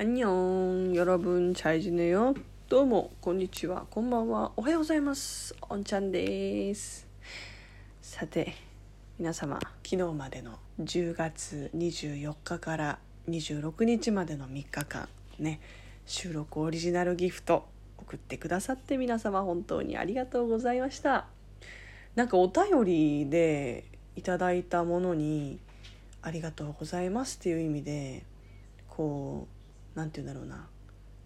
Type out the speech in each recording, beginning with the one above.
アニョン、よろぶん、チャイジネよ。どうも、こんにちは、こんばんは、おはようございます。おんちゃんです。さて、皆様、昨日までの10月24日から26日までの3日間、ね、収録オリジナルギフト送ってくださって皆様本当にありがとうございました。なんかお便りでいただいたものにありがとうございますっていう意味でこう何て言うんだろうな。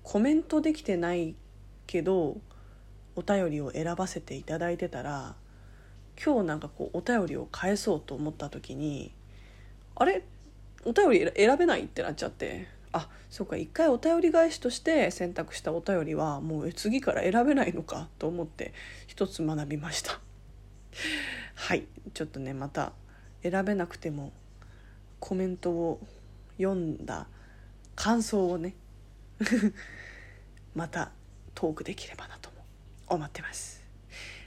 コメントできてないけどお便りを選ばせていただいてたら今日なんかこうお便りを返そうと思った時にあれ？お便り選べないってなっちゃって。あそうか一回お便り返しとして選択したお便りはもう次から選べないのかと思って一つ学びました。はい。ちょっとねまた選べなくてもコメントを読んだ感想をね。またトークできればなと思ってます。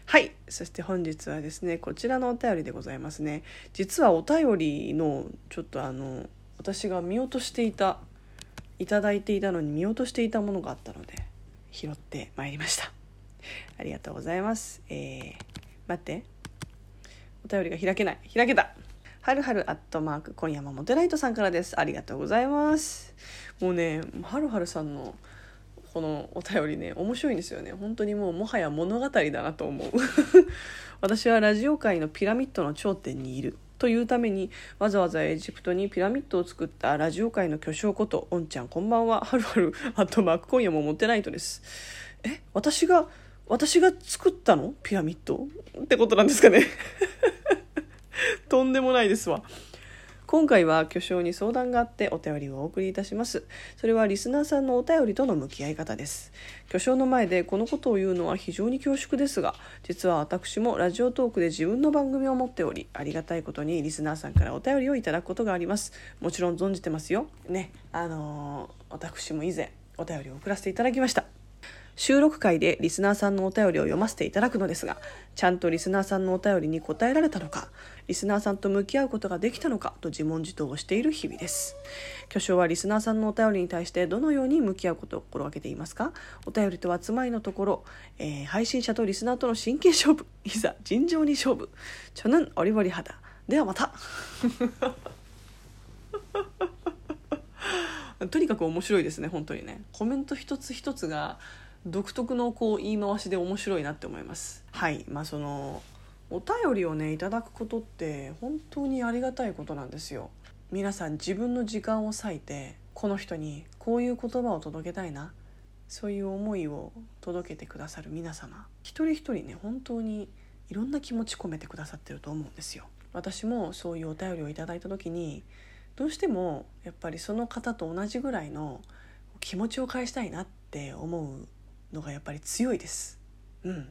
はい。そして本日はですねこちらのお便りでございますね。実はお便りのちょっとあの私が見落としていたいただいていたのに見落としていたものがあったので拾ってまいりました。ありがとうございます。えー、待って。お便りが開けない。開けた。はるはるアットマーク今夜もモテライトさんからです。ありがとうございます。もうねはるはるさんのこのお便りね面白いんですよね。本当にもうもはや物語だなと思う。私はラジオ界のピラミッドの頂点にいるというためにわざわざエジプトにピラミッドを作ったラジオ界の巨匠ことおんちゃんこんばんは。はるはるアットマーク今夜もモテライトです。え私が私が作ったの？ピラミッド？ってことなんですかね。とんでもないですわ。今回は巨匠に相談があってお便りをお送りいたします。それはリスナーさんのお便りとの向き合い方です。巨匠の前でこのことを言うのは非常に恐縮ですが実は私もラジオトークで自分の番組を持っておりありがたいことにリスナーさんからお便りをいただくことがあります。もちろん存じてますよ。ね。あのー、私も以前お便りを送らせていただきました。収録回でリスナーさんのお便りを読ませていただくのですがちゃんとリスナーさんのお便りに答えられたのかリスナーさんと向き合うことができたのかと自問自答をしている日々です。巨匠はリスナーさんのお便りに対してどのように向き合うことを心がけていますか？お便りとはつまりのところ、えー、配信者とリスナーとの真剣勝負いざ尋常に勝負。ちょぬんオリボリ肌。ではまた。とにかく面白いですね本当にね。コメント一つ一つが独特のこう言い回しで面白いなって思います。はい。まあそのお便りをねいただくことって本当にありがたいことなんですよ。皆さん自分の時間を割いてこの人にこういう言葉を届けたいな。そういう思いを届けてくださる皆様。一人一人ね本当にいろんな気持ち込めてくださってると思うんですよ。私もそういうお便りをいただいた時にどうしてもやっぱりその方と同じぐらいの気持ちを返したいなって思うのがやっぱり強いです。うん、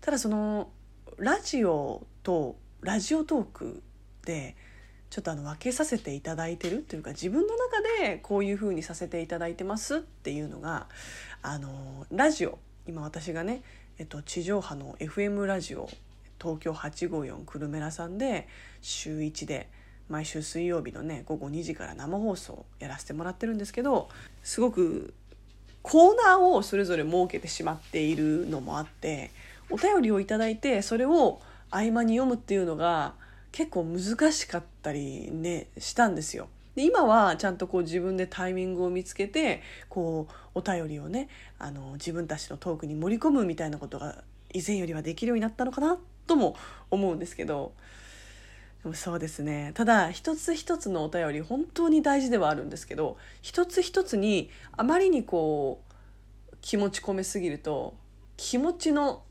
ただそのラジオとラジオトークでちょっとあの分けさせていただいてるというか自分の中でこういうふうにさせていただいてますっていうのがあのラジオ今私がね、えっと、地上波の FM ラジオ東京854久留米らさんで週1で毎週水曜日のね午後2時から生放送やらせてもらってるんですけどすごくコーナーをそれぞれ設けてしまっているのもあってお便りをいただいてそれを合間に読むっていうのが結構難しかったりねしたんですよ。で今はちゃんとこう自分でタイミングを見つけてこうお便りをねあの自分たちのトークに盛り込むみたいなことが以前よりはできるようになったのかなとも思うんですけどそうですね。ただ一つ一つのお便り本当に大事ではあるんですけど一つ一つにあまりにこう気持ち込めすぎると気持ちの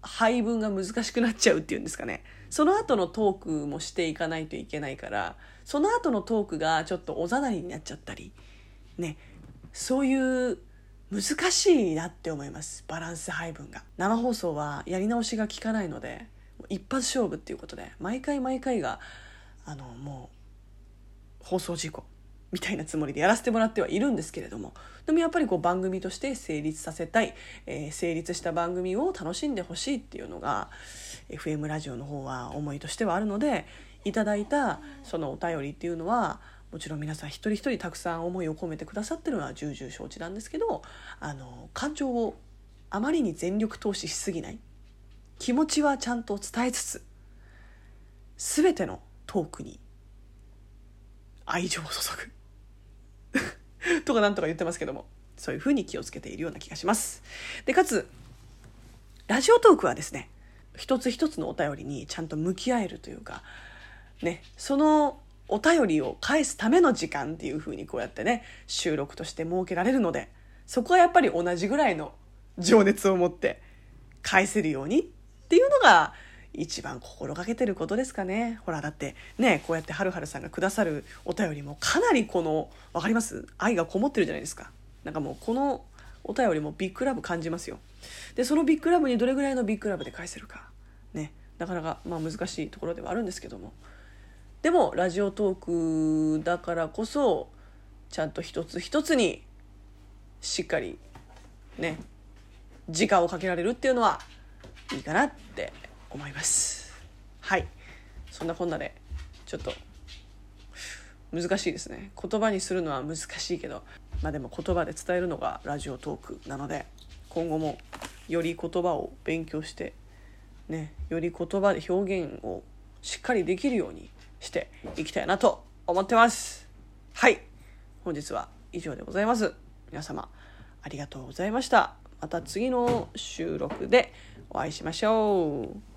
配分が難しくなっちゃうっていうんですかね。その後のトークもしていかないといけないからその後のトークがちょっとおざなりになっちゃったりね。そういう難しいなって思います。バランス配分が。生放送はやり直しが効かないので。一発勝負っていうことで毎回毎回があのもう放送事故みたいなつもりでやらせてもらってはいるんですけれどもでもやっぱりこう番組として成立させたい、えー、成立した番組を楽しんでほしいっていうのが FM ラジオの方は思いとしてはあるのでいただいたそのお便りっていうのはもちろん皆さん一人一人たくさん思いを込めてくださってるのは重々承知なんですけどあの感情をあまりに全力投資しすぎない。気持ちはちゃんと伝えつつ全てのトークに愛情を注ぐ。とかなんとか言ってますけどもそういうふうに気をつけているような気がします。でかつラジオトークはですね一つ一つのお便りにちゃんと向き合えるというかねそのお便りを返すための時間っていう風にこうやってね収録として設けられるのでそこはやっぱり同じぐらいの情熱を持って返せるようにっていうのが一番心がけてることですかね。ほらだってねこうやってはるはるさんがくださるお便りもかなりこの分かります？愛がこもってるじゃないですか。なんかもうこのお便りもビッグラブ感じますよ。でそのビッグラブにどれぐらいのビッグラブで返せるか。ね。なかなかまあ難しいところではあるんですけども。でもラジオトークだからこそちゃんと一つ一つにしっかりね時間をかけられるっていうのはいいかなって思います。はい。そんなこんなでちょっと難しいですね。言葉にするのは難しいけどまあでも言葉で伝えるのがラジオトークなので今後もより言葉を勉強してねより言葉で表現をしっかりできるようにしていきたいなと思ってます。はい。本日は以上でございます。皆様ありがとうございました。また次の収録でお会いしましょう。